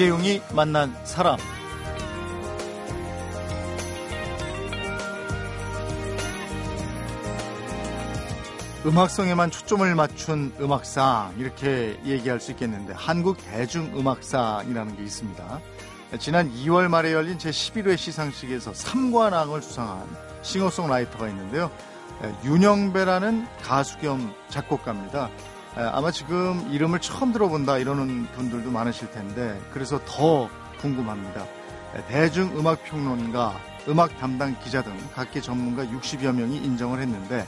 이재용이 만난 사람. 음악성에만 초점을 맞춘 음악상 이렇게 얘기할 수 있겠는데 한국 대중음악상이라는 게 있습니다. 지난 2월 말에 열린 제11회 시상식에서 3관왕을 수상한 싱어송라이터가 있는데요. 윤영배라는 가수 겸 작곡가입니다. 아마 지금 이름을 처음 들어본다 이러는 분들도 많으실 텐데 그래서 더 궁금합니다. 대중음악평론가, 음악 담당 기자 등 각계 전문가 60여 명이 인정을 했는데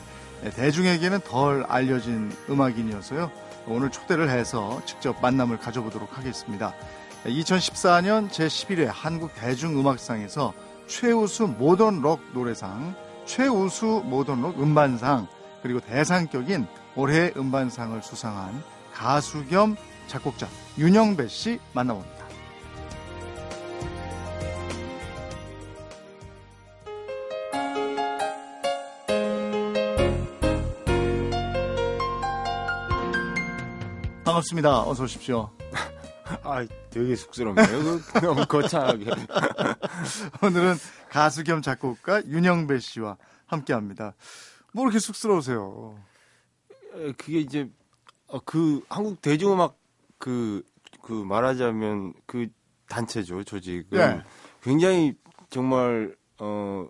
대중에게는 덜 알려진 음악인이어서요. 오늘 초대를 해서 직접 만남을 가져보도록 하겠습니다. 2014년 제11회 한국 대중음악상에서 최우수 모던 록 노래상, 최우수 모던 록 음반상, 그리고 대상격인 올해 음반상을 수상한 가수 겸 작곡자 윤영배 씨 만나봅니다. 반갑습니다. 어서 오십시오. 아, 되게 쑥스럽네요. 너무 거창하게. 오늘은 가수 겸 작곡가 윤영배 씨와 함께합니다. 뭐 이렇게 쑥스러우세요? 그게 이제 어, 그 한국 대중음악 그, 그 말하자면 그 단체죠 조직은 네. 굉장히 정말 어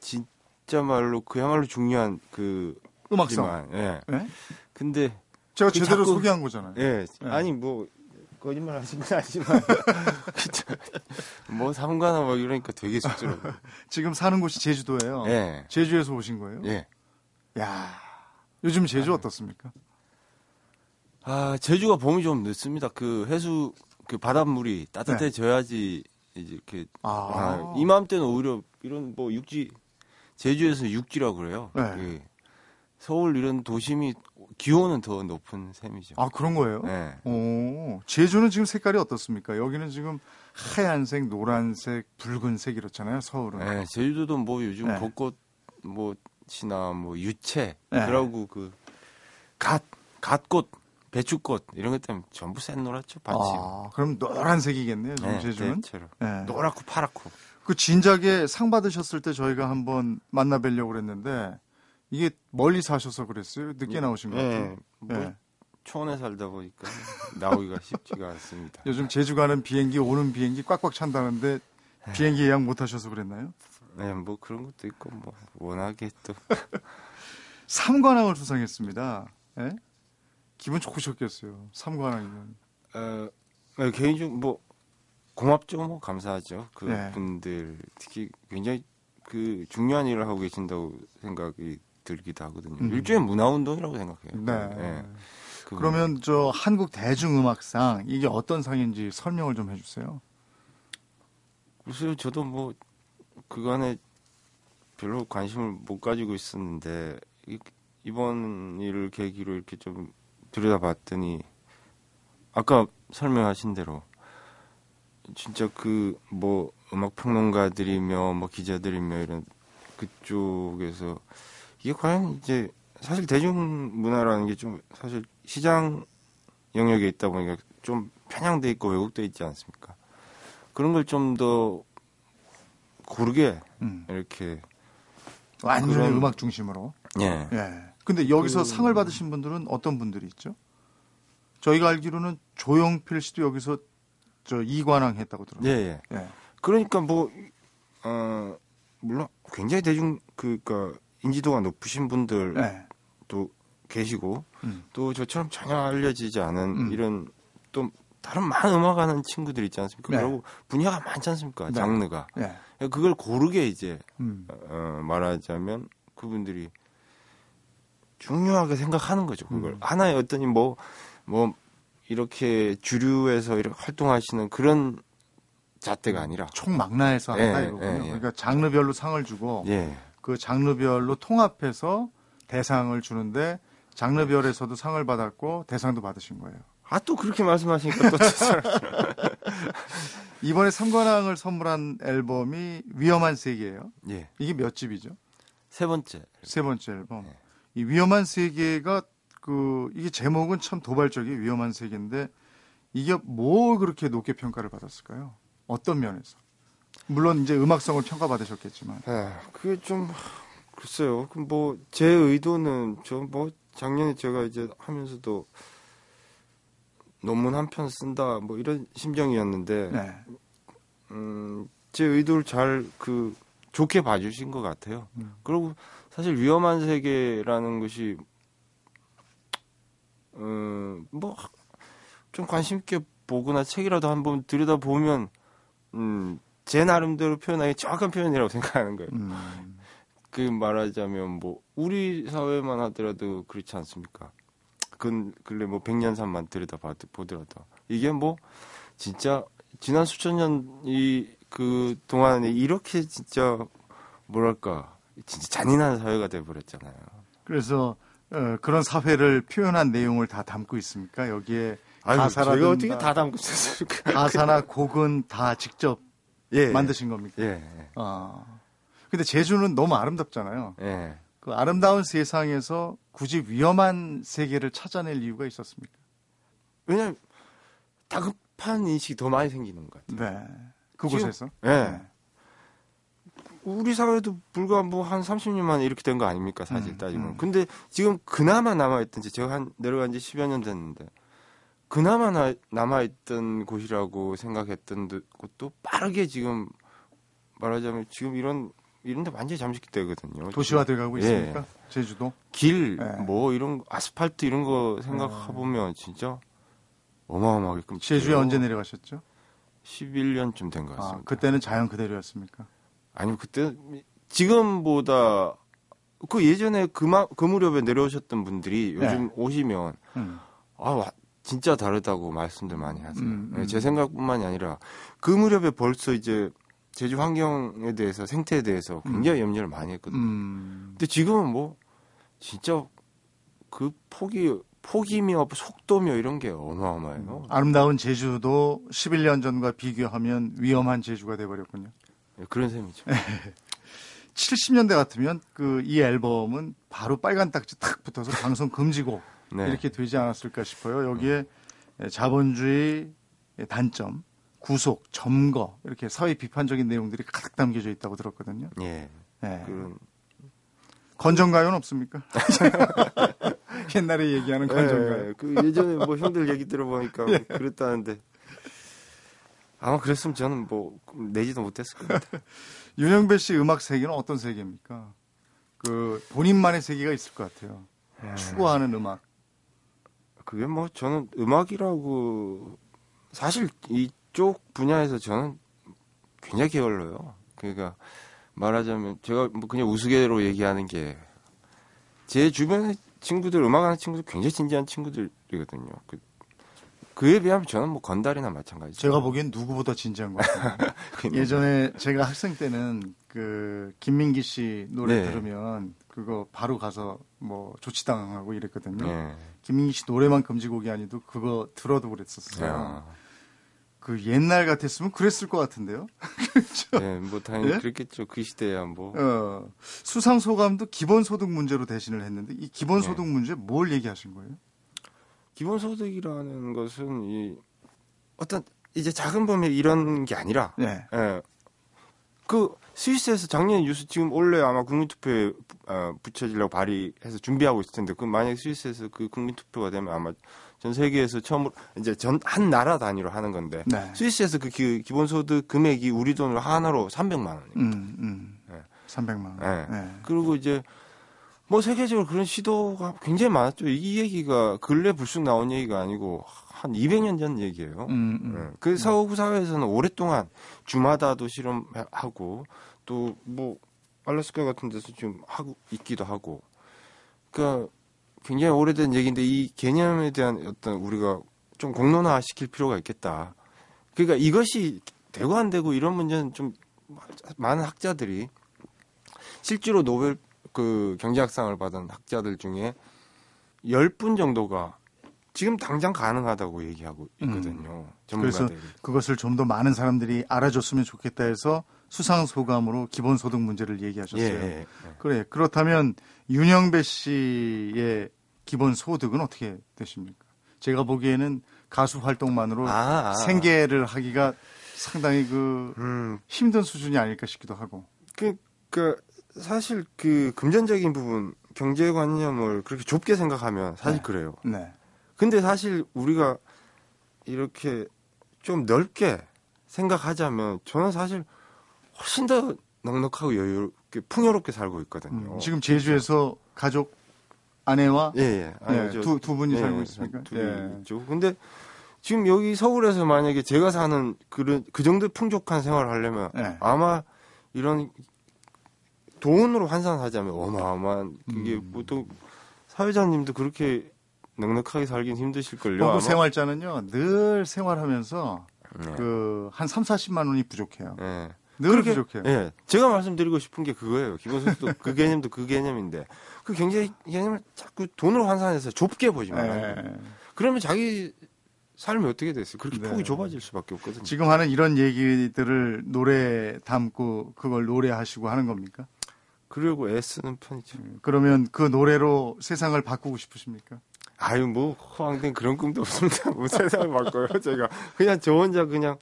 진짜 말로 그야말로 중요한 그 음악성. 예. 네? 근데 제가 그 제대로 자꾸, 소개한 거잖아요. 예. 네. 아니 뭐 거짓말 하신 건 아니지만 뭐 삼가나 뭐 이러니까 되게 쑥스러워. 지금 사는 곳이 제주도예요. 예. 제주에서 오신 거예요? 예. 야. 요즘 제주 어떻습니까? 아, 제주가 봄이 좀 늦습니다. 그 해수 그 바닷물이 따뜻해져야지 네. 이제 이렇게 아. 아, 이맘때는 오히려 이런 뭐 육지 제주에서 육지라고 그래요. 네. 그 서울 이런 도심이 기온은 더 높은 셈이죠. 아 그런 거예요? 네. 오, 제주는 지금 색깔이 어떻습니까? 여기는 지금 하얀색, 노란색, 붉은색 이렇잖아요. 서울은. 네, 제주도도 뭐 요즘 네. 벚꽃 뭐 시나 뭐 유채 네. 그러고 그갓 갓꽃 배추꽃 이런 것 때문에 전부 샛노랗죠 밭이. 아, 그럼 노란색이겠네요. 네, 제주는. 네. 노랗고 파랗고. 그 진작에 상 받으셨을 때 저희가 한번 만나 뵈려고 그랬는데 이게 멀리 사셔서 그랬어요? 늦게 나오신 것 같아요. 네. 뭐 네. 초원에 살다 보니까 나오기가 쉽지가 않습니다. 요즘 제주 가는 비행기 오는 비행기 꽉꽉 찬다는데 비행기 예약 못 하셔서 그랬나요? 네, 뭐 그런 것도 있고 뭐 워낙에 또 3관왕을 수상했습니다. 네? 기분 좋으셨겠어요. 3관왕이면. 어, 네, 개인적으로 뭐 고맙죠, 뭐 감사하죠. 그분들 네. 특히 굉장히 그 중요한 일을 하고 계신다고 생각이 들기도 하거든요. 음. 일종의 문화운동이라고 생각해요. 네. 네. 그러면 저 한국 대중음악상 이게 어떤 상인지 설명을 좀 해주세요. 글쎄요, 저도 뭐 그간에 별로 관심을 못 가지고 있었는데 이번 일을 계기로 이렇게 좀 들여다봤더니 아까 설명하신 대로 진짜 그 뭐 음악 평론가들이며 뭐 기자들이며 이런 그쪽에서 이게 과연 이제 사실 대중문화라는 게 좀 사실 시장 영역에 있다 보니까 좀 편향돼 있고 왜곡돼 있지 않습니까? 그런 걸 좀 더 고르게 음. 이렇게 완전히 그런... 음악 중심으로. 예. 예. 근데 여기서 그... 상을 받으신 분들은 어떤 분들이 있죠? 저희가 알기로는 조영필 씨도 여기서 저 이관왕 했다고 들었어요. 예, 예. 예. 그러니까 뭐 어, 물론 굉장히 대중 그니까 인지도가 높으신 분들도 네. 계시고 음. 또 저처럼 전혀 알려지지 않은 음. 이런 또 다른 많은 음악하는 친구들 있지 않습니까? 네. 그리고 분야가 많지 않습니까? 네. 장르가 네. 그걸 고르게 이제 음. 어, 말하자면 그분들이 중요하게 생각하는 거죠. 그걸 음. 하나의 어떤 뭐뭐 뭐 이렇게 주류에서 이렇게 활동하시는 그런 잣대가 아니라 총망라해서 예, 한다 예, 이거군요. 예, 예. 그러니까 장르별로 상을 주고 예. 그 장르별로 통합해서 대상을 주는데 장르별에서도 상을 받았고 대상도 받으신 거예요. 아 또 그렇게 말씀하시니까 또 이번에 3관왕을 선물한 앨범이 위험한 세계예요. 예. 이게 몇 집이죠? 세 번째. 세 번째 앨범. 예. 이 위험한 세계가 그 이게 제목은 참 도발적이 위험한 세계인데 이게 뭐 그렇게 높게 평가를 받았을까요? 어떤 면에서? 물론 이제 음악성을 평가받으셨겠지만. 에, 그게 좀 글쎄요. 그 뭐제 의도는 저뭐 작년에 제가 이제 하면서도 논문 한 편 쓴다 뭐 이런 심정이었는데 네. 음, 제 의도를 잘 그 좋게 봐주신 것 같아요. 음. 그리고 사실 위험한 세계라는 것이 음, 뭐 좀 관심 있게 보거나 책이라도 한번 들여다 보면 음, 제 나름대로 표현하기 정확한 표현이라고 생각하는 거예요. 음. 그 말하자면 뭐 우리 사회만 하더라도 그렇지 않습니까? 근 근래 뭐 백년산만 들여다 봐- 보더라도 이게 뭐 진짜 지난 수천 년 이 그 동안에 이렇게 진짜 뭐랄까 진짜 잔인한 사회가 돼 버렸잖아요. 그래서 어, 그런 사회를 표현한 내용을 다 담고 있습니까? 여기에 가사라든가 제가 어떻게 다 담고 있었을까? 가사나 곡은 다 직접 예, 만드신 겁니까? 예, 예, 아. 근데 제주는 너무 아름답잖아요. 예. 그 아름다운 세상에서 굳이 위험한 세계를 찾아낼 이유가 있었습니까? 왜냐면 다급한 인식이 더 많이 생기는 것 같아요. 네. 그곳에서. 예. 네. 우리 사회도 불과 뭐 한 30년 만에 이렇게 된 거 아닙니까 사실 음, 따지면 음. 근데 지금 그나마 남아있던 지 제가 한 내려간 지 10여 년 됐는데 그나마 나- 남아있던 곳이라고 생각했던 데- 곳도 빠르게 지금 말하자면 지금 이런 이런 데 완전히 잠식되거든요 도시화돼 가고 예. 있습니까? 제주도. 길 예. 뭐 이런 거, 아스팔트 이런 거 생각해보면 진짜 어마어마하게 끔 제주에 언제 내려가셨죠? 11년쯤 된것 아, 같습니다 그때는 자연 그대로였습니까? 아니 그때 지금보다 그 예전에 그마, 그 무렵에 내려오셨던 분들이 요즘 오시면 음. 아 와, 진짜 다르다고 말씀들 많이 하세요. 음, 음. 네, 제 생각뿐만이 아니라 그 무렵에 벌써 이제 제주 환경에 대해서 생태에 대해서 굉장히 염려를 많이 했거든요. 음. 근데 지금은 뭐 진짜 그 폭이 폭이며 속도며 이런 게 어마어마해요. 아름다운 제주도 11년 전과 비교하면 위험한 제주가 돼버렸군요. 네, 그런 셈이죠. 70년대 같으면 그 이 앨범은 바로 빨간 딱지 탁 붙어서 방송 금지곡 네. 이렇게 되지 않았을까 싶어요. 여기에 자본주의 단점, 구속, 점거 이렇게 사회 비판적인 내용들이 가득 담겨져 있다고 들었거든요. 예. 예. 그런 건전가요는 없습니까? 옛날에 얘기하는 건전가요. 예, 그 예전에 뭐 형들 얘기 들어보니까 예. 그랬다는데 아마 그랬으면 저는 뭐 내지도 못했을 겁니다. 윤영배 씨 음악 세계는 어떤 세계입니까? 그 본인만의 세계가 있을 것 같아요. 추구하는 음악. 그게 뭐 저는 음악이라고 사실 이 쪽 분야에서 저는 굉장히 게을러요. 그러니까 말하자면 제가 뭐 그냥 우스개로 얘기하는 게 제 주변의 친구들 음악하는 친구들 굉장히 진지한 친구들이거든요. 그, 그에 비하면 저는 뭐 건달이나 마찬가지죠. 제가 보기엔 누구보다 진지한 것 같아요. 예전에 제가 학생 때는 그 김민기 씨 노래 네. 들으면 그거 바로 가서 뭐 조치당하고 이랬거든요. 예. 김민기 씨 노래만 금지곡이 아니도 그거 들어도 그랬었어요. 야. 그 옛날 같았으면 그랬을 것 같은데요. 그렇죠. 예, 뭐 당연히 예? 그랬겠죠. 그 시대야 뭐. 어, 수상 소감도 기본 소득 문제로 대신을 했는데 이 기본 소득 네. 문제 뭘 얘기하신 거예요? 기본 소득이라는 것은 이 어떤 이제 작은 범위 이런 게 아니라 네. 예. 그 스위스에서 작년 뉴스 지금 원래 아마 국민투표에 어, 붙여지려고 발의해서 준비하고 있을 텐데 그 만약 스위스에서 그 국민투표가 되면 아마 전 세계에서 처음으로 이제 전 한 나라 단위로 하는 건데 네. 스위스에서 그 기, 기본소득 금액이 우리 돈으로 하나로 300만 원입니다. 음, 음. 네. 300만 원. 네. 네. 그리고 이제 뭐 세계적으로 그런 시도가 굉장히 많았죠. 이 얘기가 근래 불쑥 나온 얘기가 아니고 한 200년 전 얘기예요. 음, 음. 예. 그 서구 사회에서는 오랫동안 주마다도 실험하고 또 뭐 알래스카 같은 데서 지금 하고 있기도 하고 그러니까 굉장히 오래된 얘기인데 이 개념에 대한 어떤 우리가 좀 공론화 시킬 필요가 있겠다. 그러니까 이것이 되고 안 되고 이런 문제는 좀 많은 학자들이 실제로 노벨 그 경제학상을 받은 학자들 중에 10분 정도가 지금 당장 가능하다고 얘기하고 있거든요. 전문가들이. 그것을 좀 더 많은 사람들이 알아줬으면 좋겠다 해서 수상 소감으로 기본소득 문제를 예, 얘기하셨어요. 예, 예. 그래. 그렇다면 윤영배 씨의 기본 소득은 어떻게 되십니까? 제가 보기에는 가수 활동만으로 아, 아. 생계를 하기가 상당히 그 음, 힘든 수준이 아닐까 싶기도 하고. 그, 그 사실 그 금전적인 부분 경제관념을 그렇게 좁게 생각하면 사실 네. 그래요. 네. 근데 사실 우리가 이렇게 좀 넓게 생각하자면 저는 사실 훨씬 더 넉넉하고 여유롭게 풍요롭게 살고 있거든요. 음, 지금 제주에서 가족 아내와 예, 예. 아니, 네, 저- 두, 두 분이 예, 살고 있습니까? 둘이 예. 있죠. 근데 지금 여기 서울에서 만약에 제가 사는 그런 그 정도 풍족한 생활을 하려면 네. 아마 이런 돈으로 환산하자면 어마어마한 그게 음. 보통 사회자님도 그렇게 넉넉하게 살긴 힘드실걸요. 보고 아마. 생활자는요 늘 생활하면서 네. 그한 3, 40만 원이 부족해요. 예. 늘 그렇게- 부족해요. 예. 제가 말씀드리고 싶은 게 그거예요. 기본소득도 그 개념도 그 개념인데 그 경제 개념을 자꾸 돈으로 환산해서 좁게 보지 말아요. 예. 그러면 자기 삶이 어떻게 됐어요? 그렇게 네. 폭이 좁아질 수밖에 없거든요. 지금 하는 이런 얘기들을 노래 담고 그걸 노래하시고 하는 겁니까? 그러고 애쓰는 편이죠. 그러면 그 노래로 세상을 바꾸고 싶으십니까? 아유 뭐 허황된 그런 꿈도 없습니다. 뭐 세상을 바꿔요. 제가 그냥 저 혼자 그냥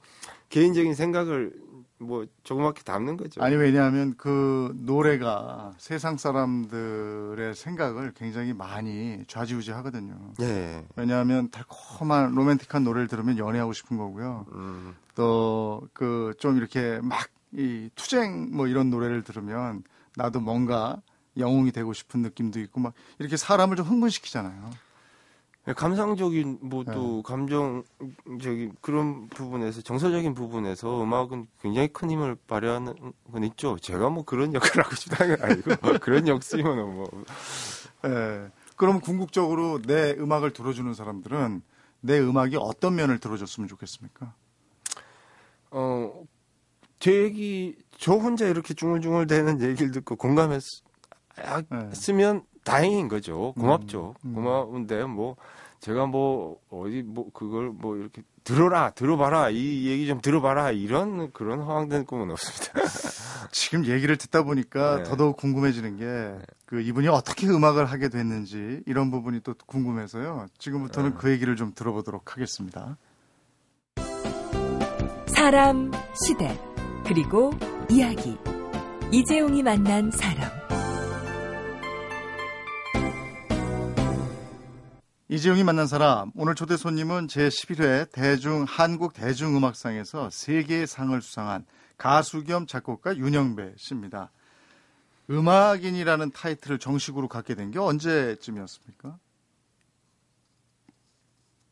개인적인 생각을 뭐 조그맣게 담는 거죠. 아니 왜냐하면 그 노래가 세상 사람들의 생각을 굉장히 많이 좌지우지 하거든요. 예. 왜냐하면 달콤한 로맨틱한 노래를 들으면 연애하고 싶은 거고요. 음, 또그 좀 이렇게 막 이 투쟁 뭐 이런 노래를 들으면 나도 뭔가 영웅이 되고 싶은 느낌도 있고 막 이렇게 사람을 좀 흥분시키잖아요. 감상적인 뭐 네. 또 감정적인 그런 부분에서 정서적인 부분에서 음악은 굉장히 큰 힘을 발휘하는 건 있죠. 제가 뭐 그런 역할을 하고 싶다는 건 아니고 그런 역수이면 뭐 예. 그럼 궁극적으로 내 음악을 들어주는 사람들은 내 음악이 어떤 면을 들어줬으면 좋겠습니까? 어, 제 얘기, 저 혼자 이렇게 중얼중얼 대는 얘기를 듣고 공감했으면 다행인 거죠. 고맙죠. 음, 음. 고마운데, 뭐, 제가 뭐, 어디, 뭐, 그걸 뭐, 이렇게, 들어라, 들어봐라, 이 얘기 좀 들어봐라, 이런 그런 허황된 꿈은 없습니다. 지금 얘기를 듣다 보니까 네. 더더욱 궁금해지는 게 그 이분이 어떻게 음악을 하게 됐는지 이런 부분이 또 궁금해서요. 지금부터는 네. 그 얘기를 좀 들어보도록 하겠습니다. 사람, 시대, 그리고 이야기. 이재용이 만난 사람. 이재용이 만난 사람 오늘 초대 손님은 제11회 대중 한국 대중음악상에서 세 개의 상을 수상한 가수 겸 작곡가 윤영배 씨입니다. 음악인이라는 타이틀을 정식으로 갖게 된 게 언제쯤이었습니까?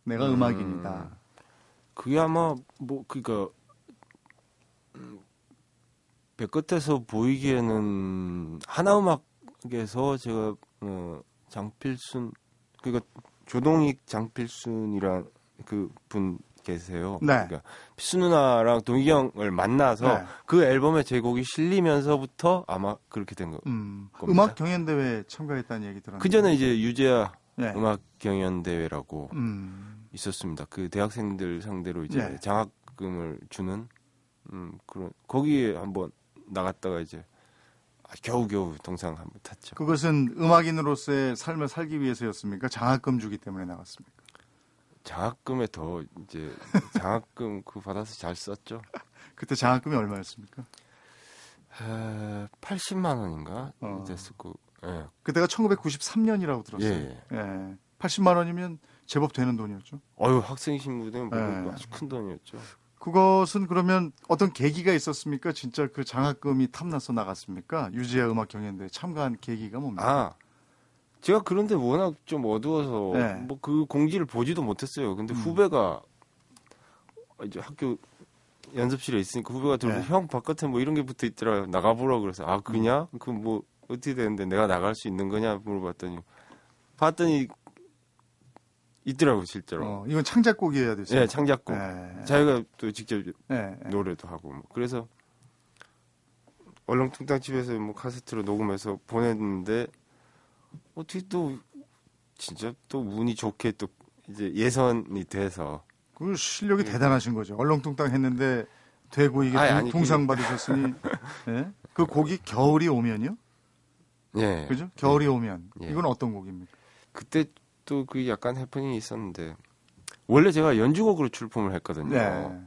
내가 음. 음... 악인이다 그게 아마, 뭐, 그니까, 음, 배끝에서 보이기에는 하나음악에서 제가, 어, 장필순, 그니까, 조동익 장필순이란 그분 계세요. 네. 그러니까 필수 누나랑 동희 형을 만나서 네. 그 앨범에 제 곡이 실리면서부터 아마 그렇게 된 거. 음, 겁니다. 음악 경연 대회에 참가했다는 얘기 들었는데. 그 전에 이제 유재하 네. 음악 경연 대회라고 음, 있었습니다. 그 대학생들 상대로 이제 네. 장학금을 주는 음 그런 거기에 한번 나갔다가 이제 아, 겨우겨우 동상 한번 탔죠. 그것은 음악인으로서의 삶을 살기 위해서였습니까? 장학금 주기 때문에 나갔습니까? 장학금에 더 이제 장학금 그 받아서 잘 썼죠. 그때 장학금이 얼마였습니까? 에, 80만 원인가 어. 됐었고. 예. 그때가 1993년이라고 예. 들었어요. 예. 예. 80만 원이면 제법 되는 돈이었죠. 어유 학생 신분에 뭐 예. 아주 큰 돈이었죠. 그것은 그러면 어떤 계기가 있었습니까? 진짜 그 장학금이 탐나서 나갔습니까? 유지아 음악 경연대회 참가한 계기가 뭡니까? 아, 제가 그런데 워낙 좀 어두워서 네. 뭐그 공지를 보지도 못했어요. 근데 음. 후배가 이제 학교 연습실에 있으니까 후배가 들어서 네. 형 바깥에 뭐 이런 게 붙어 있더라 나가보라 그래서 아 그냐? 음. 그뭐 어떻게 되는데 내가 나갈 수 있는 거냐 물어봤더니 봤더니 있더라고 실제로. 어, 이건 창작곡이어야 됐어요. 예, 창작곡. 예. 자기가 또 직접 예, 예. 노래도 하고 뭐. 그래서 얼렁뚱땅 집에서 뭐 카세트로 녹음해서 보냈는데 어떻게 또 진짜 또 운이 좋게 또 이제 예선이 돼서 그 실력이 대단하신 거죠. 얼렁뚱땅 했는데 되고 이게 네. 아니, 동- 동상 받으셨으니 예? 그 곡이 겨울이 오면요? 예 그죠? 겨울이 오면 예. 이건 어떤 곡입니까? 그때 또 그 약간 해프닝이 있었는데 원래 제가 연주곡으로 출품을 했거든요. 네.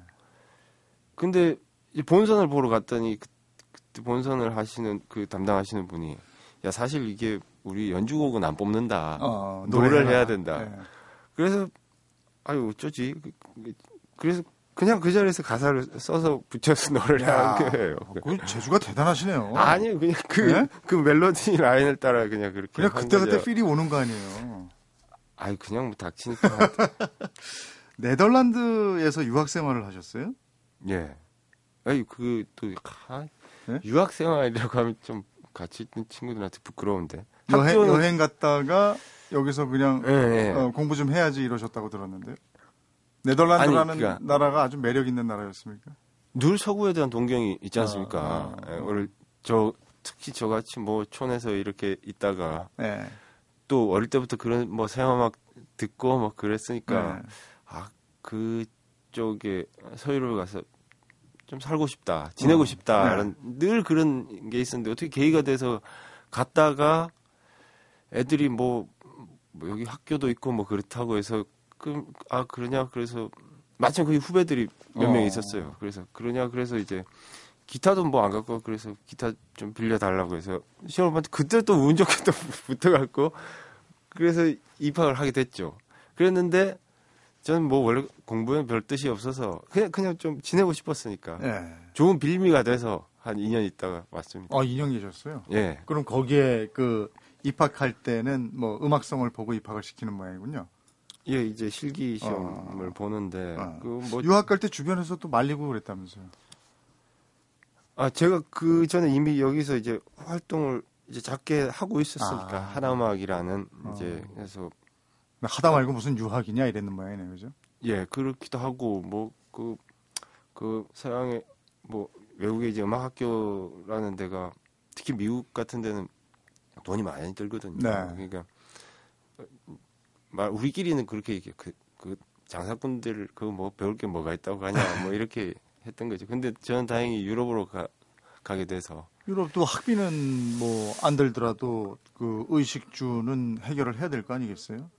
근데 이 본선을 보러 갔더니 그, 그때 본선을 하시는 그 담당하시는 분이 야 사실 이게 우리 연주곡은 안 뽑는다. 어, 노래를. 해야 된다. 네. 그래서 아유 어쩌지? 그- 그- 그래서 그냥 그 자리에서 가사를 써서 붙여서 노래를 야, 한 거예요. 그 재주가 대단하시네요. 아니요, 그냥 그, 네? 그 멜로디 라인을 따라 그냥 그렇게. 그냥 한 그때 그때 거죠. feel이 오는 거 아니에요. 아이, 그냥 뭐 닥치니까. 네덜란드에서 유학 생활을 하셨어요? 예. 아이, 그, 또, 아, 네? 유학 생활이라고 하면 좀 같이 있는 친구들한테 부끄러운데. 여행, 학교는- 여행 갔다가 여기서 그냥 예, 예. 어, 공부 좀 해야지 이러셨다고 들었는데요. 네덜란드라는 아니, 그러니까- 나라가 아주 매력 있는 나라였습니까? 늘 서구에 대한 동경이 있지 않습니까? 아, 아, 예, 아. 오늘 저, 특히 저같이 뭐 촌에서 이렇게 있다가 네. 또 어릴 때부터 그런 뭐 새음악 듣고 뭐 그랬으니까 네. 아 그쪽에 서유를 가서 좀 살고 싶다 지내고 어, 싶다라는 늘 그런 게 있었는데 어떻게 계기가 돼서 갔다가 애들이 뭐, 뭐 여기 학교도 있고 뭐 그렇다고 해서 그 아 그러냐 그래서 마침 거기 후배들이 몇 어. 명 있었어요 그래서 그러냐 그래서 이제 기타도 뭐 안 갖고 그래서 기타 좀 빌려 달라고 해서 시험한테 그때 또 운 좋게 또 붙어갖고 그래서 입학을 하게 됐죠. 그랬는데 저는 뭐 원래 공부에 별 뜻이 없어서 그냥 그냥 좀 지내고 싶었으니까 네. 좋은 빌미가 돼서 한 2년 있다가 왔습니다. 어, 2년 계셨어요? 예. 그럼 거기에 그 입학할 때는 뭐 음악성을 보고 입학을 시키는 모양이군요. 예, 이제 실기 시험을 어. 보는데 어. 그뭐 유학 갈 때 주변에서 또 말리고 그랬다면서요. 아, 제가 그 전에 이미 여기서 이제 활동을 이제 작게 하고 있었으니까 아. 하나음악이라는 어. 이제 그래서 하다 말고 무슨 유학이냐 이랬는 모양이네요. 그죠? 예, 그렇기도 하고 뭐그그 서양의 뭐 외국의 이제 음악 학교라는 데가 특히 미국 같은 데는 돈이 많이 들거든요. 네. 그러니까 말 우리끼리는 그렇게 그, 그 장사꾼들 그 뭐 배울 게 뭐가 있다고 하냐 뭐 이렇게 했던 거죠. 근데 저는 다행히 유럽으로 가, 가게 돼서 유럽도 학비는 뭐 안 들더라도 그 의식주는 해결을 해야 될 거 아니겠어요?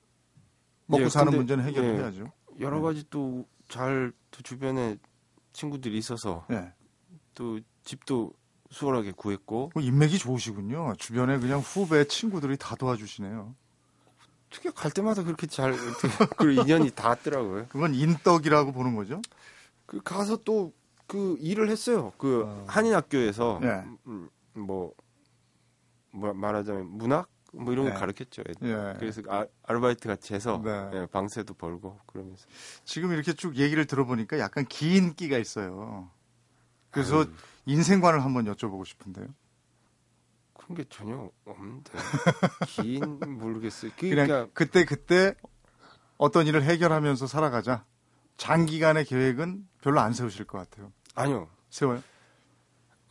먹고 예, 사는 문제는 해결을 예. 해야죠. 여러 가지 또잘 주변에 친구들이 있어서 예. 또 집도 수월하게 구했고 뭐 인맥이 좋으시군요. 주변에 그냥 후배 친구들이 다 도와주시네요. 어떻게 갈 때마다 그렇게 잘 어떻게 그 인연이 닿았더라고요. 그건 인덕이라고 보는 거죠. 그 가서 또 그 일을 했어요. 그 어. 한인 학교에서 예. 음, 뭐, 뭐 말하자면 문학 뭐 이런 거 예. 가르쳤죠. 예. 그래서 아, 아르바이트 같이 해서 네. 예, 방세도 벌고 그러면서 지금 이렇게 쭉 얘기를 들어보니까 약간 긴 끼가 있어요. 그래서 아유. 인생관을 한번 여쭤보고 싶은데요. 그런 게 전혀 없는데 긴 모르겠어요. 그냥 그러니까 그때 그때 어떤 일을 해결하면서 살아가자. 장기간의 계획은 별로 안 세우실 것 같아요. 아니요. 세워요?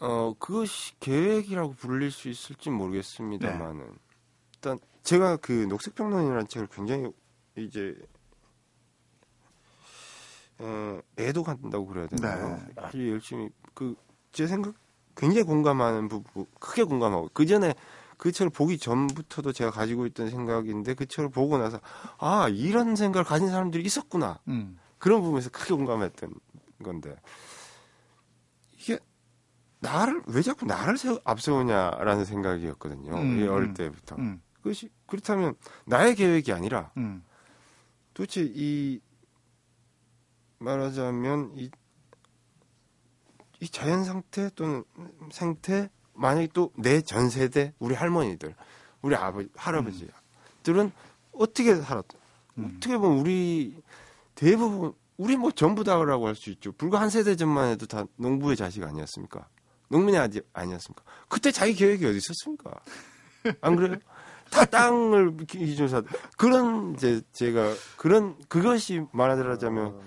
어, 그것이 계획이라고 불릴 수 있을지 네. 모르겠습니다만은 일단 제가 그 녹색평론이라는 책을 굉장히 이제 어, 애도 간다고 그래야 되나요? 네. 아주 열심히 그 제 생각 굉장히 공감하는 부분 크게 공감하고 그 전에 그 책을 보기 전부터도 제가 가지고 있던 생각인데 그 책을 보고 나서 아 이런 생각을 가진 사람들이 있었구나 음. 그런 부분에서 크게 공감했던 건데 나를 왜 자꾸 나를 세우, 앞세우냐라는 생각이었거든요. 음, 이 어릴 음, 때부터. 음. 그것이 그렇다면 나의 계획이 아니라 음. 도대체 이 말하자면 이, 이 자연 상태 또는 생태 만약에 또 내 전 세대 우리 할머니들 우리 아버지 할아버지들은 어떻게 살았다 음. 어떻게 보면 우리 대부분 우리 뭐 전부 다라고 할 수 있죠 불과 한 세대 전만 해도 다 농부의 자식 아니었습니까 농민의 아지 아니었습니까 그때 자기 계획이 어디 있었습니까 안 그래요 다 땅을 기준으로 사 그런 이제 제가 그런 그것이 말하자면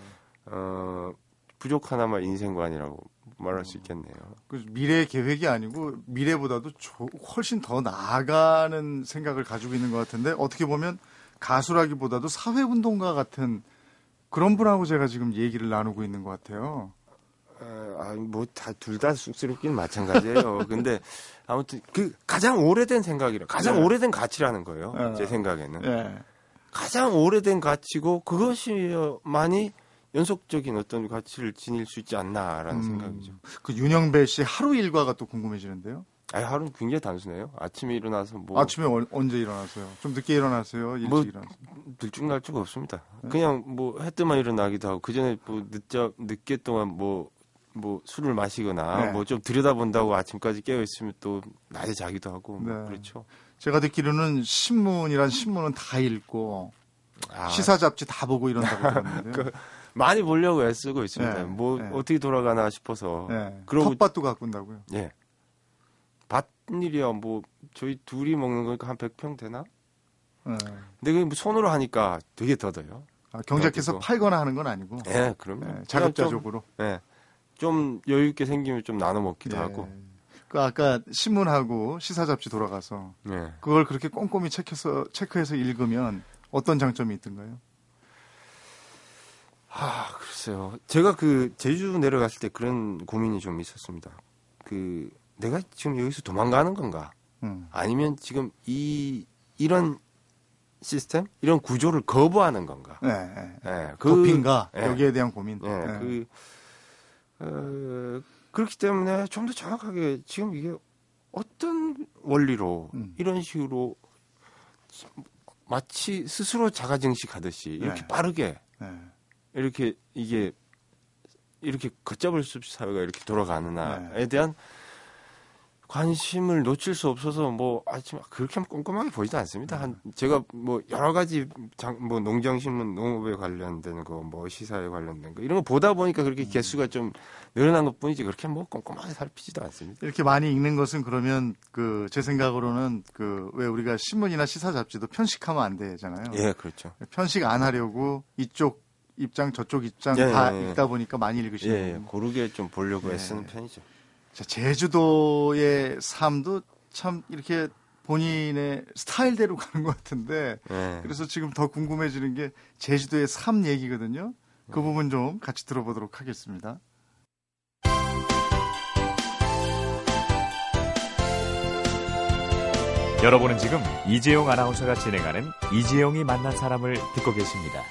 어 부족하나마 인생관이라고 말할 수 있겠네요. 그 미래 계획이 아니고 미래보다도 조- 훨씬 더 나아가는 생각을 가지고 있는 것 같은데 어떻게 보면 가수라기보다도 사회운동가 같은 그런 분하고 제가 지금 얘기를 나누고 있는 것 같아요. 아, 뭐 다 둘 다 쑥스럽긴 마찬가지예요. 근데 아무튼 그 가장 오래된 생각이라 가장 네. 오래된 가치라는 거예요. 네. 제 생각에는. 예. 가장 오래된 가치고 그것이만이 연속적인 어떤 가치를 지닐 수 있지 않나라는 음. 생각이죠. 그 윤영배 씨 하루 일과가 또 궁금해지는데요. 아니, 하루는 굉장히 단순해요. 아침에 일어나서 뭐 아침에 어- 언제 일어나세요? 좀 늦게 일어나세요? 일찍 뭐- 일어나세요? 들쭉날쭉 없습니다. 네? 그냥 뭐 해 뜨만 일어나기도 하고 그 전에 뭐 늦자 늦게 동안 뭐 뭐 술을 마시거나 네. 뭐좀 들여다본다고 아침까지 깨어 있으면 또 낮에 자기도 하고 뭐 네. 그렇죠. 제가 듣기로는 신문이란 신문은 다 읽고 아, 시사 잡지 다 보고 이런다고 들었는데요. 그- 많이 보려고 애쓰고 있습니다. 네, 뭐 네. 어떻게 돌아가나 싶어서 네. 그러고- 텃밭도 가꾼다고요. 예. 밭일이야 뭐 저희 둘이 먹는 거니까 한 100평 되나? 네. 근데 그뭐 손으로 하니까 되게 더뎌요. 아, 경작해서. 팔거나 하는 건 아니고 예, 그러면 네, 그냥 자급자족으로. 좀, 예. 좀 여유 있게 생기면 좀 나눠 먹기도 예. 하고. 그 아까 신문하고 시사 잡지 돌아가서 예. 그걸 그렇게 꼼꼼히 체크해서 체크해서 읽으면 어떤 장점이 있던가요? 아, 글쎄요. 제가 그 제주 내려갔을 때 그런 고민이 좀 있었습니다. 그 내가 지금 여기서 도망가는 건가? 음. 아니면 지금 이 이런 시스템, 이런 구조를 거부하는 건가? 네, 네. 예. 그 도핑가 예. 여기에 대한 고민. 예, 네. 그, 어, 그렇기 때문에 좀 더 정확하게 지금 이게 어떤 원리로 음. 이런 식으로 마치 스스로 자가 증식하듯이 이렇게 네. 빠르게 네. 이렇게 이게 이렇게 걷잡을 수 없이 사회가 이렇게 돌아가느냐에 대한 관심을 놓칠 수 없어서 뭐 아침 그렇게 꼼꼼하게 보이지 않습니다. 한 제가 뭐 여러 가지 장, 뭐 농장신문 농업에 관련된 거 뭐 시사에 관련된 거 이런 거 보다 보니까 그렇게 개수가 좀 늘어난 것뿐이지 그렇게 뭐 꼼꼼하게 살피지도 않습니다. 이렇게 많이 읽는 것은 그러면 그 제 생각으로는 그 왜 우리가 신문이나 시사 잡지도 편식하면 안 되잖아요. 예, 그렇죠. 편식 안 하려고 이쪽 입장 저쪽 입장 예, 다 예, 예. 읽다 보니까 많이 읽으시는 예, 예. 고르게 좀 보려고 예. 애쓰는 편이죠. 자, 제주도의 삶도 참 이렇게 본인의 스타일대로 가는 것 같은데 예. 그래서 지금 더 궁금해지는 게 제주도의 삶 얘기거든요. 네. 그 부분 좀 같이 들어보도록 하겠습니다. 여러분은 지금 이재용 아나운서가 진행하는 이재용이 만난 사람을 듣고 계십니다.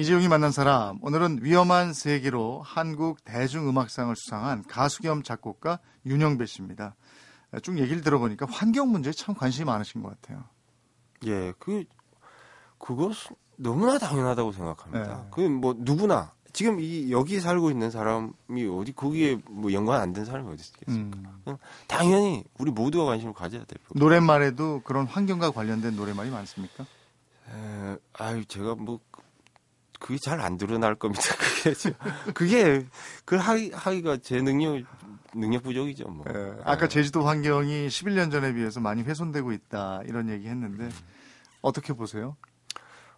이재용이 만난 사람 오늘은 위험한 세계로 한국 대중음악상을 수상한 가수 겸 작곡가 윤영배 씨입니다. 쭉 얘기를 들어보니까 환경 문제에 참 관심이 많으신 것 같아요. 예, 그 그것은 너무나 당연하다고 생각합니다. 네. 그뭐 누구나 지금 이 여기 살고 있는 사람이 어디 거기에 뭐 연관 안 된 사람이 어디 있겠습니까? 음, 당연히 우리 모두가 관심을 가져야 될 부분. 노랫말에도 그런 환경과 관련된 노랫말이 많습니까? 에, 아유 제가 뭐 그- 그게 잘 안 드러날 겁니다. 그게 그게 그 하기 하기가 제 능력 능력 부족이죠. 뭐. 예, 아까 제주도 환경이 11년 전에 비해서 많이 훼손되고 있다 이런 얘기 했는데 어떻게 보세요?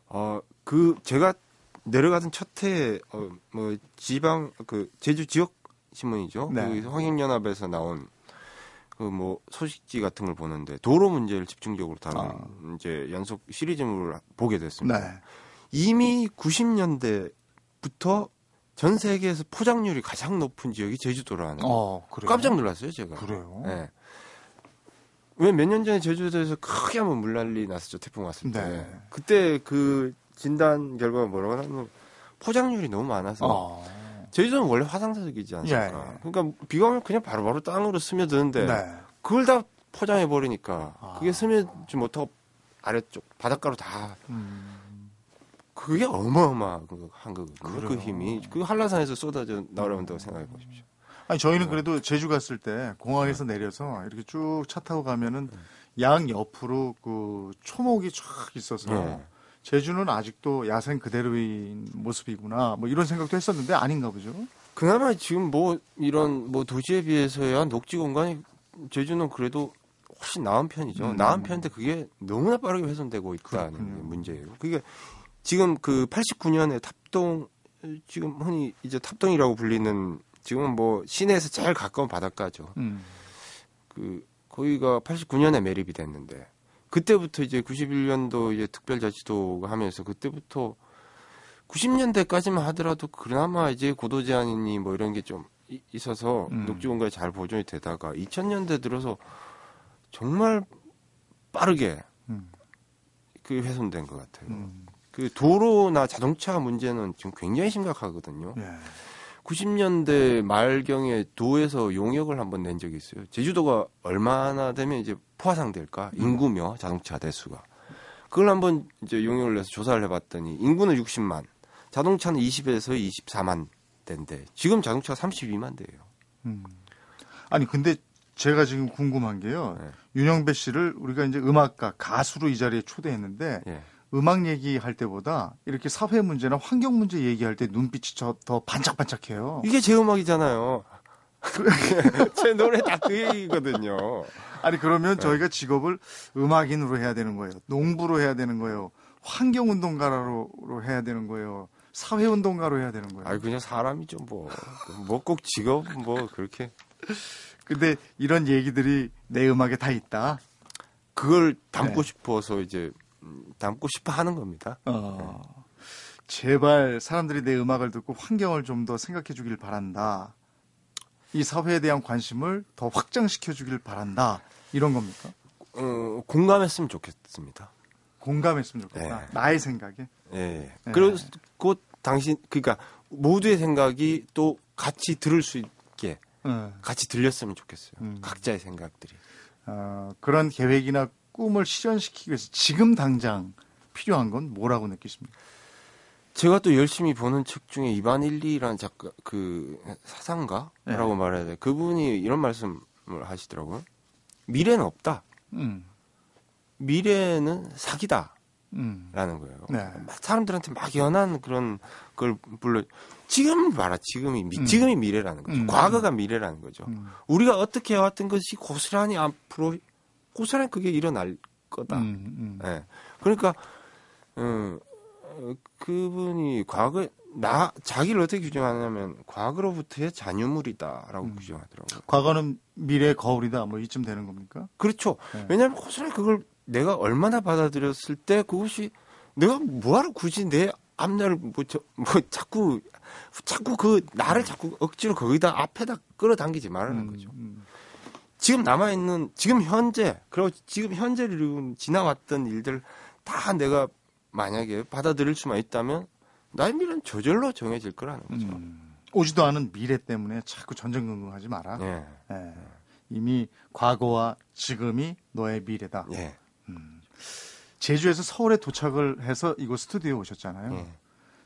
어, 그, 제가 내려가던 첫 해에, 어, 뭐, 지방, 그, 제주 지역 신문이죠. 네. 그 황행연합에서 나온, 그 뭐, 소식지 같은 걸 보는데, 도로 문제를 집중적으로 다룬, 아. 이제 연속 시리즈물을 보게 됐습니다. 네. 이미 90년대부터 전 세계에서 포장률이 가장 높은 지역이 제주도라는. 거. 어, 그래요. 깜짝 놀랐어요, 제가. 그래요. 예. 왜몇 년 전에 제주도에서 크게 한번 물난리 났었죠 태풍 왔을 때 네. 그때 그 진단 결과가 뭐라고 하면 포장률이 너무 많아서 어. 제주도는 원래 화산사적이지 않습니까? 예. 그러니까 비가 오면 그냥 바로 바로 땅으로 스며드는데 네. 그걸 다 포장해 버리니까 아. 그게 스며지 못하고 아래쪽 바닷가로 다 음, 그게 어마어마한 거거든요. 그 그래요. 힘이 그 한라산에서 쏟아져 나온다고 생각해 보십시오. 아니 저희는 그래도 제주 갔을 때 공항에서 내려서 이렇게 쭉 차 타고 가면은 양 옆으로 그 초목이 쫙 있어서 네. 제주는 아직도 야생 그대로인 모습이구나 뭐 이런 생각도 했었는데 아닌가 보죠. 그나마 지금 뭐 이런 뭐 도시에 비해서야 녹지 공간이 제주는 그래도 훨씬 나은 편이죠. 음. 나은 편인데 그게 너무나 빠르게 훼손되고 있다는. 게 문제예요. 그게 지금 그 89년에 탑동 지금 흔히 이제 탑동이라고 불리는 지금은 뭐 시내에서 제일 가까운 바닷가죠. 음. 그 거기가 89년에 매립이 됐는데 그때부터 이제 91년도 이제 특별자치도가 하면서 그때부터 90년대까지만 하더라도 그나마 이제 고도 제한이니 뭐 이런 게 좀 있어서 음. 녹지 공간이 잘 보존이 되다가 2000년대 들어서 정말 빠르게 음. 그 훼손된 것 같아요. 음. 그 도로나 자동차 문제는 지금 굉장히 심각하거든요. 예. 90년대 말경에 도에서 용역을 한번 낸 적이 있어요. 제주도가 얼마나 되면 이제 포화상 될까? 인구며 자동차 대수가. 그걸 한번 이제 용역을 내서 조사를 해봤더니 인구는 60만, 자동차는 20에서 24만 대인데 지금 자동차가 32만 대예요. 음. 아니 근데 제가 지금 궁금한 게요. 네. 윤영배 씨를 우리가 이제 음악가 가수로 이 자리에 초대했는데 예. 음악 얘기할 때보다 이렇게 사회 문제나 환경 문제 얘기할 때 눈빛이 저 더 반짝반짝해요. 이게 제 음악이잖아요. 제 노래 다 그 얘기거든요. 아니 그러면 네. 저희가 직업을 음악인으로 해야 되는 거예요. 농부로 해야 되는 거예요. 환경 운동가로 해야 되는 거예요. 사회 운동가로 해야 되는 거예요. 아니 그냥 사람이죠 뭐. 뭐 꼭 직업 뭐 그렇게 근데 이런 얘기들이 내 음악에 다 있다. 그걸 담고 네. 싶어서 이제 음, 담고 싶어 하는 겁니다. 어, 제발 사람들이 내 음악을 듣고 환경을 좀 더 생각해 주길 바란다. 이 사회에 대한 관심을 더 확장시켜 주길 바란다. 이런 겁니까? 어, 공감했으면 좋겠습니다. 공감했으면 좋겠다. 네. 나의 생각에. 예. 네. 그리고 곧 당신 그러니까 모두의 생각이 또 같이 들을 수 있게 어, 같이 들렸으면 좋겠어요. 음. 각자의 생각들이. 어, 그런 계획이나 꿈을 실현시키기 위해서 지금 당장 필요한 건 뭐라고 느끼십니까? 제가 또 열심히 보는 책 중에 이반일리라는 작가 그 사상가라고 네. 말해야 돼. 그분이 이런 말씀을 하시더라고요. 미래는 없다. 음, 미래는 사기다라는 음, 거예요. 네. 막 사람들한테 막연한 그런 걸 불러 지금 봐라 지금이 미, 음. 지금이 미래라는 거죠. 음. 과거가 미래라는 거죠. 음, 우리가 어떻게 해왔던 것이 고스란히 앞으로 고스란히 그게 일어날 거다. 음, 음. 예. 그러니까 어, 어, 그분이 과거 나 자기를 어떻게 규정하냐면 과거로부터의 잔유물이다라고 음. 규정하더라고요. 과거는 미래의 거울이다. 뭐 이쯤 되는 겁니까? 그렇죠. 네. 왜냐하면 고스란히 그걸 내가 얼마나 받아들였을 때 그것이 내가 뭐하러 굳이 내 앞날을 뭐, 저, 뭐 자꾸 자꾸 그 나를 자꾸 억지로 거기다 앞에다 끌어당기지 말라는 거죠. 음, 지금 남아 있는 지금 현재 그리고 지금 현재를 지나왔던 일들 다 내가 만약에 받아들일 수만 있다면 나의 미래는 저절로 정해질 거라는 거죠. 음. 오지도 않은 미래 때문에 자꾸 전전긍긍하지 마라. 예, 예. 이미 과거와 지금이 너의 미래다. 예, 제주에서 서울에 도착을 해서 이곳 스튜디오에 오셨잖아요. 예.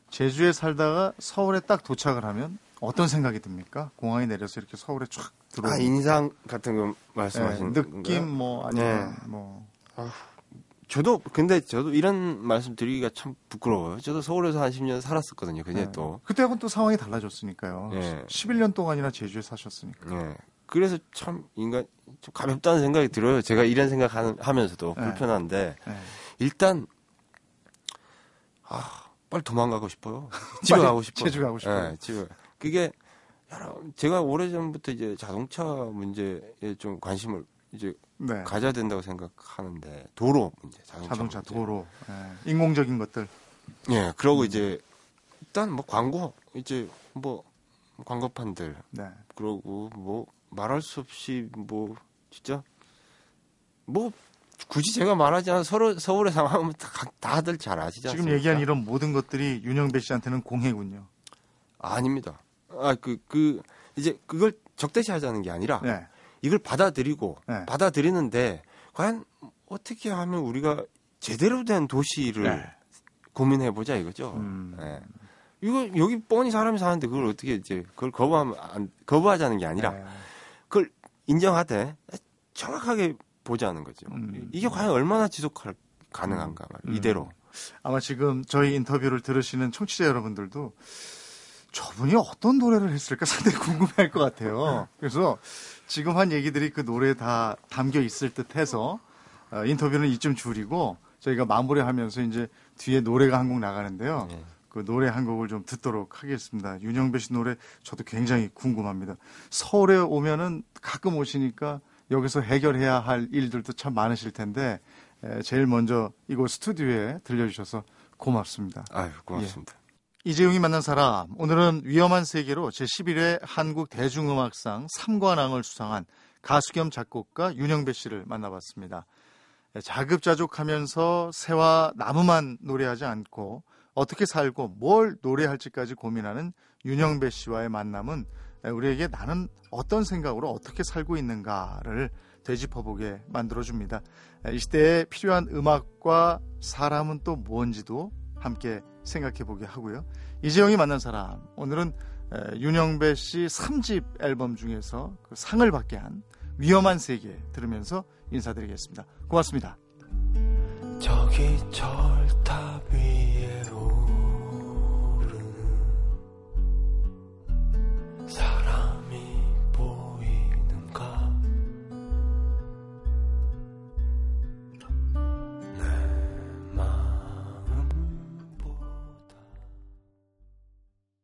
제주에 살다가 서울에 딱 도착을 하면 어떤 생각이 듭니까? 공항에 내려서 이렇게 서울에 쫙 들어오는 아 인상 같은 거 예, 말씀하시는 느낌 건가요? 뭐 아니면 네. 뭐 저도 근데 저도 이런 말씀 드리기가 참 부끄러워요. 저도 서울에서 한 10년 살았었거든요. 그게 네. 또 그때하고는 또 상황이 달라졌으니까요. 예. 11년 동안이나 제주에 사셨으니까. 예. 그래서 참 인간 좀 가볍다는 생각이 들어요. 제가 이런 생각하면서도 네. 불편한데 예. 일단 아 빨리 도망가고 싶어요. 집에 가고 싶어요. 제주 가고 싶어요. 예, 집에. 그게 여러 제가 오래 전부터 이제 자동차 문제에 좀 관심을 이제 네. 가져야 된다고 생각하는데 도로 문제, 자동차, 자동차, 문제. 도로, 예. 인공적인 것들. 예, 그러고 음. 이제 일단 뭐 광고 이제 뭐 광고판들 네. 그러고 뭐 말할 수 없이 뭐 진짜 뭐 굳이 제가 말하지 않아 서로 서울의 상황은 다, 다들 잘 아시지 않습니까? 지금 얘기한 이런 모든 것들이 윤영배 씨한테는 공해군요. 아닙니다. 아그그 이제 그걸 적대시하자는 게 아니라 네. 이걸 받아들이고 네. 받아들이는데 과연 어떻게 하면 우리가 제대로 된 도시를 네. 고민해 보자 이거죠. 음. 예. 이거 여기 뻔히 사람이 사는데 그걸 어떻게 이제 그걸 거부하면 안, 거부하자는 게 아니라 네. 그걸 인정하되 정확하게 보자는 거죠. 음. 이게 과연 얼마나 지속할 가능한가. 음. 이대로. 아마 지금 저희 인터뷰를 들으시는 청취자 여러분들도 저분이 어떤 노래를 했을까 상당히 궁금해할 것 같아요. 그래서 지금 한 얘기들이 그 노래에 다 담겨 있을 듯 해서 어, 인터뷰는 이쯤 줄이고 저희가 마무리하면서 이제 뒤에 노래가 한 곡 나가는데요. 예. 그 노래 한 곡을 좀 듣도록 하겠습니다. 윤영배 씨 노래 저도 굉장히 궁금합니다. 서울에 오면은 가끔 오시니까 여기서 해결해야 할 일들도 참 많으실 텐데 에, 제일 먼저 이곳 스튜디오에 들려주셔서 고맙습니다. 아유 고맙습니다. 이재용이 만난 사람 오늘은 위험한 세계로 제11회 한국 대중음악상 3관왕을 수상한 가수 겸 작곡가 윤영배 씨를 만나봤습니다. 자급자족하면서 새와 나무만 노래하지 않고 어떻게 살고 뭘 노래할지까지 고민하는 윤영배 씨와의 만남은 우리에게 나는 어떤 생각으로 어떻게 살고 있는가를 되짚어보게 만들어줍니다. 이 시대에 필요한 음악과 사람은 또 뭔지도 함께 생각해 보게 하고요. 이재용이 만난 사람. 오늘은 윤영배 씨 3집 앨범 중에서 그 상을 받게 한 위험한 세계 들으면서 인사드리겠습니다. 고맙습니다. 저기 절탑 위에 오르는 사람